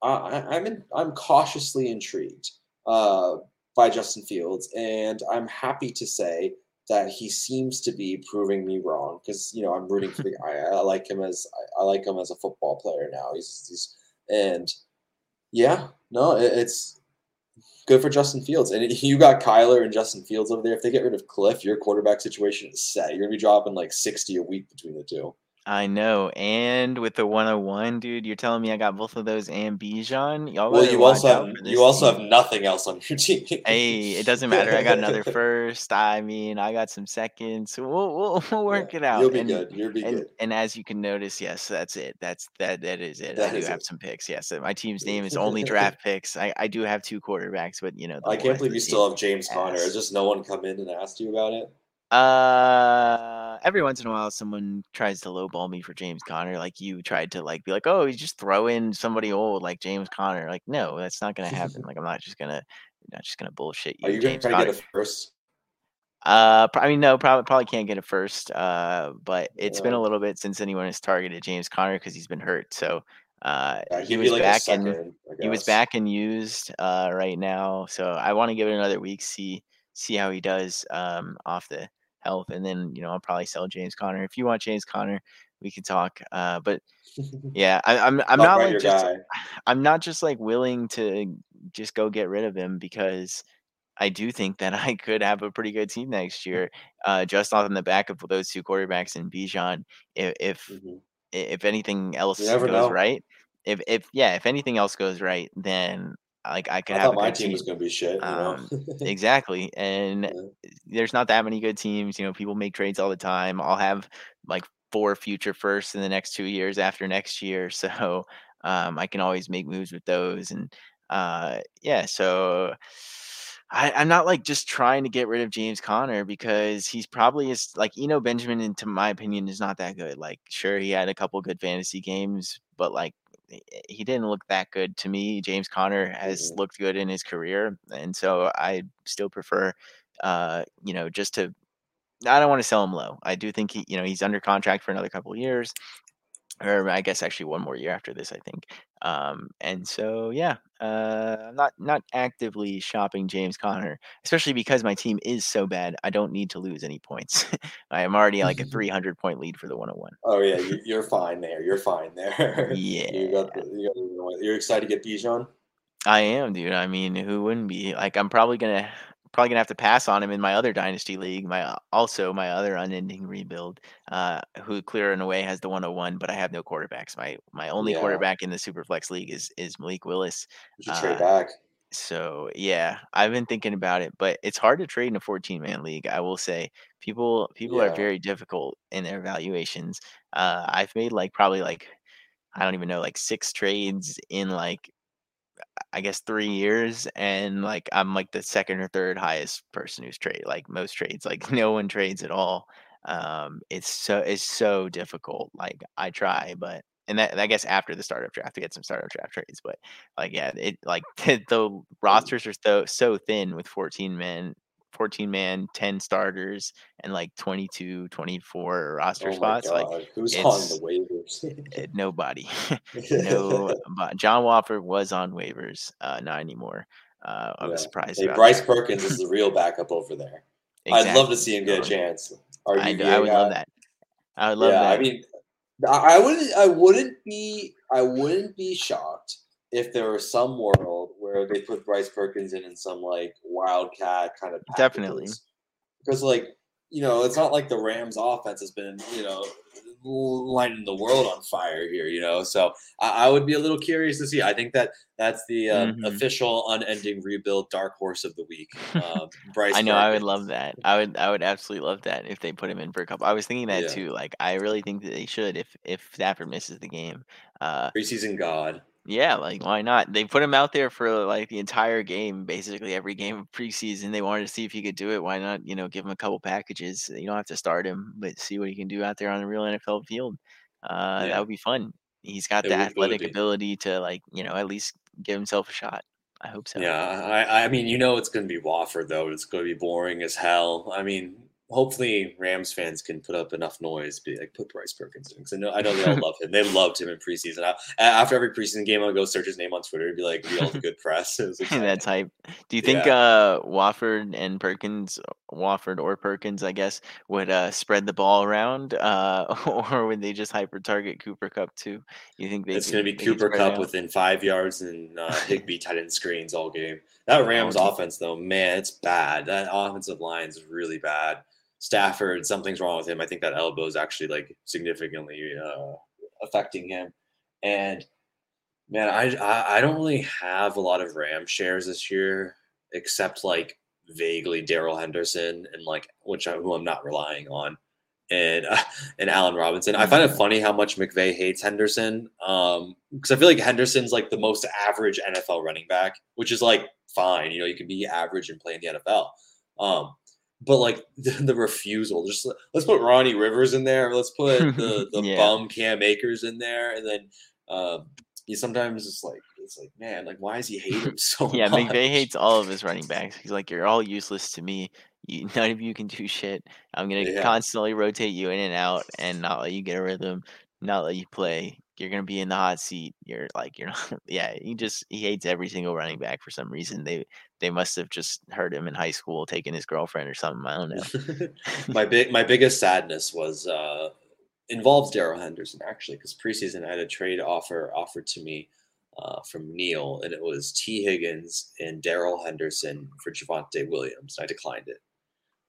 I I'm in, I'm cautiously intrigued uh, by Justin Fields, and I'm happy to say that he seems to be proving me wrong because you know I'm rooting for the. I, I like him as I, I, like him as a football player now. He's, he's and yeah, no, it, it's good for Justin Fields. And you got Kyler and Justin Fields over there. If they get rid of Cliff, your quarterback situation is set. You're gonna be dropping like sixty a week between the two. I know, and with the 101, dude, you're telling me I got both of those and Bijan. Y'all Well, you also have you also have nothing else on your team. Hey, it doesn't matter. I got another first. I mean, I got some seconds. We'll we'll, we'll work yeah, it out. you'll be and good. You'll be and good. and as you can notice, yes, that's it. That's that that is it. I do have it. some picks. Yes, my team's name is only draft picks. I I do have two quarterbacks, but you know I can't believe you still have James Conner. Has just no one come in and asked you about it? Uh, every once in a while, someone tries to lowball me for James Conner. Like you tried to like be like, oh, you just throw in somebody old like James Conner. Like, no, that's not gonna happen. Like, I'm not just gonna, I'm not just gonna bullshit you. Are you, you gonna James try to Conner. get a first? Uh, I mean, no, probably probably can't get it first. Uh, but it's been a Uh, little bit since anyone has targeted James Conner because he's been hurt. So, uh, yeah, he was like back and he was back and used uh right now. So I want to give it another week, see see how he does um off the health, and then you know I'll probably sell James Conner. If you want James Conner, we can talk. Uh, but yeah, I, I'm I'm Not like just guy. I'm not just like willing to just go get rid of him because I do think that I could have a pretty good team next year, uh, just off in the back of those two quarterbacks and Bijan. If if, Mhm. if anything else goes know. right, if if yeah, if anything else goes right, then like I could I have my team team. was going to be shit. Um, exactly, and Yeah. there's not that many good teams. You know, people make trades all the time. I'll have like four future firsts in the next two years after next year, so um, I can always make moves with those. And uh, yeah, so I, I'm not like just trying to get rid of James Conner because he's probably is like Eno Benjamin, into my opinion, is not that good. Like, sure, he had a couple good fantasy games, but like he- he didn't look that good to me. James Conner has looked good in his career, and so I still prefer, uh, you know, just to. I don't want to sell him low. I do think he, you know, he's under contract for another couple of years, or I guess actually one more year after this. I think, um, and so yeah, uh, I'm not not actively shopping James Conner, especially because my team is so bad. I don't need to lose any points. I am already like a 300 point lead for the 101. Oh yeah, you, you're fine there. You're fine there. Yeah. you got the, you got the, you're excited to get Bijan. I am, dude. I mean, who wouldn't be? Like, I'm probably gonna probably gonna have to pass on him in my other dynasty league. My uh, also my other unending rebuild, uh, who clear and away has the 101, but I have no quarterbacks. My my only Yeah. quarterback in the Superflex league is is Malik Willis. You should trade Uh, back. So yeah, I've been thinking about it, but it's hard to trade in a 14 man league. I will say people people are very difficult in their valuations. Uh, I've made like probably like I don't even know like six trades in like I guess three years, and like I'm like the second or third highest person who's trade like most trades. Like no one trades at all. Um, it's so it's so difficult. Like I try, but and that I guess after the startup draft to get some startup draft trades, but like yeah, it like the rosters are so so thin with 14 men. 14 man 10 starters and like 22 24 roster Oh spots like who's on the waivers? eh, nobody no, but John Wolford was on waivers, uh, not anymore. Uh, I was Yeah. surprised Hey, about Bryce that. Perkins is the real backup over there. I'd love to see him get a chance. I, yeah, I would love that. I would love yeah, that. I mean, I wouldn't. I wouldn't be. I wouldn't be shocked if there was some world where they put Bryce Perkins in in some like wildcat kind of Definitely. because like you know it's not like the Rams offense has been you know lighting the world on fire here you know so I, I would be a little curious to see I think that that's the uh, Mhm. official unending rebuild dark horse of the week um, Bryce I know I would love that. I would I would absolutely love that if they put him in for a couple. I was thinking that Yeah. too. Like I really think that they should if if Stafford misses the game. Uh preseason god yeah, like why not? They put him out there for like the entire game, basically every game of preseason. They wanted to see if he could do it. Why not, you know, give him a couple packages. You don't have to start him, but see what he can do out there on the real NFL field. Uh Yeah. that would be fun. He's got It the would- it would athletic be. ability to like, you know, at least give himself a shot. I hope so. Yeah, I, I mean, you know, it's going to be Wolford though. It's going to be boring as hell. I mean, hopefully Rams fans can put up enough noise, be like, put Bryce Perkins in. Because I know, I know they all love him. They loved him in preseason. I, after every preseason game, I'll go search his name on Twitter and be like, read all the good press. Exciting. That's hype. Do you think Yeah. uh Wolford and Perkins, Wolford or Perkins, I guess, would uh spread the ball around, uh, or would they just hyper target Cooper Kupp too? You think they? it's going to be Cooper Kupp within five yards and uh, Higbee tight end screens all game. That Rams offense, though, man, it's bad. That offensive line is really bad. Stafford, something's wrong with him. I think that elbow is actually like significantly uh, affecting him. And man, I, I I don't really have a lot of Ram shares this year, except like vaguely Darrell Henderson and like which I, who I'm not relying on, and uh, and Allen Robinson. I find it funny how much McVay hates Henderson, um, because I feel like Henderson's like the most average NFL running back, which is like fine. You know, you can be average and play in the NFL. Um, but like the, the refusal, just let- let's put Ronnie Rivers in there. Let's put the the Yeah. bum Cam Akers in there, and then um, you sometimes it's like it's like man, like why does he hate him so Yeah, much? McVay hates all of his running backs. He's like, you're all useless to me. You, none of you can do shit. I'm gonna Yeah. constantly rotate you in and out and not let you get a rhythm, not let you play. You're gonna be in the hot seat. You're like, you're not. Yeah, he just he hates every single running back for some reason. They they must have just heard him in high school taking his girlfriend or something. I don't know. my big my biggest sadness was uh involves Darrell Henderson actually because preseason I had a trade offer offered to me uh, from Neil, and it was T. Higgins and Darrell Henderson for Javonte Williams. I declined it.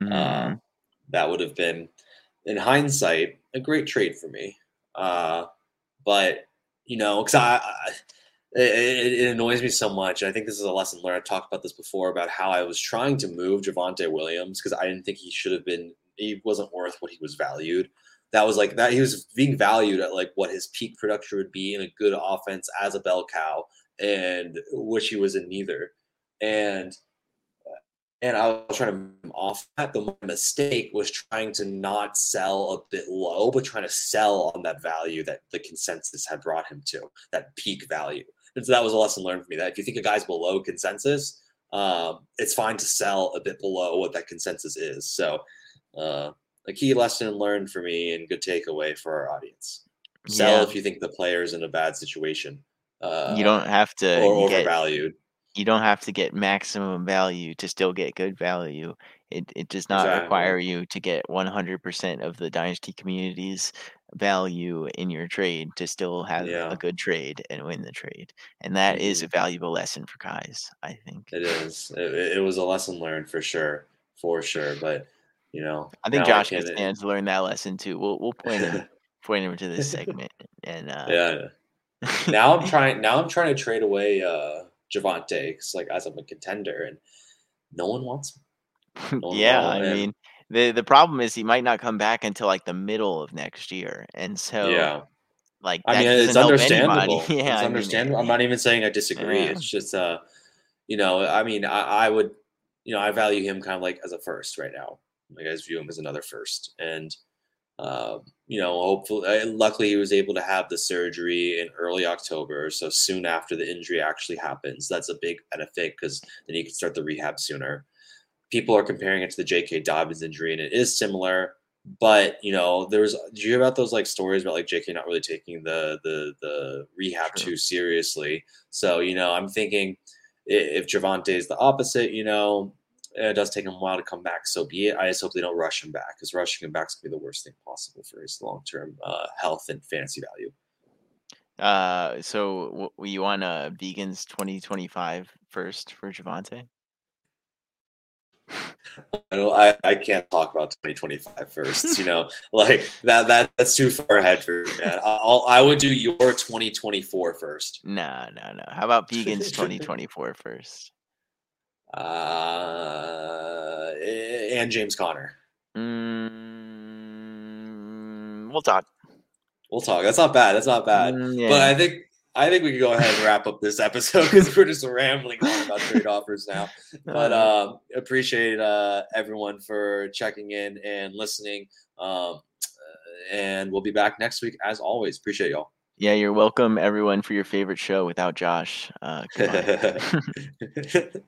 Mm. Uh, that would have been, in hindsight, a great trade for me. Uh, but you know, because I, I it, it, annoys me so much. I think this is a lesson learned. I've talked about this before about how I was trying to move Javonte Williams because I didn't think he should have been. He wasn't worth what he was valued. That was like that. He was being valued at like what his peak production would be in a good offense as a bell cow, and which he was in neither. And and I was trying to off that. The mistake was trying to not sell a bit low, but trying to sell on that value that the consensus had brought him to, that peak value. And so that was a lesson learned for me that if you think a guy's below consensus, um, it's fine to sell a bit below what that consensus is. So, uh, a key lesson learned for me and good takeaway for our audience. Sell Yeah. if you think the player's in a bad situation. Uh, you don't have to or get overvalued. You don't have to get maximum value to still get good value. It it does not Exactly. require you to get 100% of the dynasty community's value in your trade to still have Yeah. a good trade and win the trade. And that is Mhm. a valuable lesson for guys, I think. It is. It, it was a lesson learned for sure, for sure. But you know, I think Josh can- could stand to learn that lesson too. We'll we'll point him point him to this segment and uh yeah. Now I'm trying. Now I'm trying to trade away uh Javonte because, like, as I'm a contender, and no one wants me. Oh, yeah, no, I and- mean the the problem is he might not come back until like the middle of next year. And so yeah, like I mean, it's understandable. yeah, it's I mean, understandable. I'm not even saying I disagree. Yeah. It's just, uh, you know, I mean, I, I would, you know, I value him kind of like as a first right now. Like I just view him as another first, and uh, you know, hopefully, luckily he was able to have the surgery in early October, so soon after the injury actually happens. That's a big benefit because then you can start the rehab sooner. People are comparing it to the J.K. Dobbins injury, and it is similar. But you know, there's. Did you hear about those like stories about like J.K. not really taking the the the rehab Sure. too seriously? So you know, I'm thinking if Javonte is the opposite, you know, it does take him a while to come back. So be it. I just hope they don't rush him back because rushing him back is gonna be the worst thing possible for his long term uh, health and fantasy value. Uh, so w- you want uh vegans 2025 first for Javonte? I, don't, I I can't talk about 2025 first. You know, like that that that's too far ahead for me, man. I'll I would do your 2024 first. No, no, no. How about vegans 2024 first? Uh, and James Conner. Mm, we'll talk. We'll talk. That's not bad. That's not bad. Mm, yeah. But I think I think we can go ahead and wrap up this episode because we're just rambling on about trade offers now. But Uh, um, appreciate uh, everyone for checking in and listening. Um, and we'll be back next week as always. Appreciate y'all. yeah, you're welcome, everyone, for your favorite show without Josh. Uh.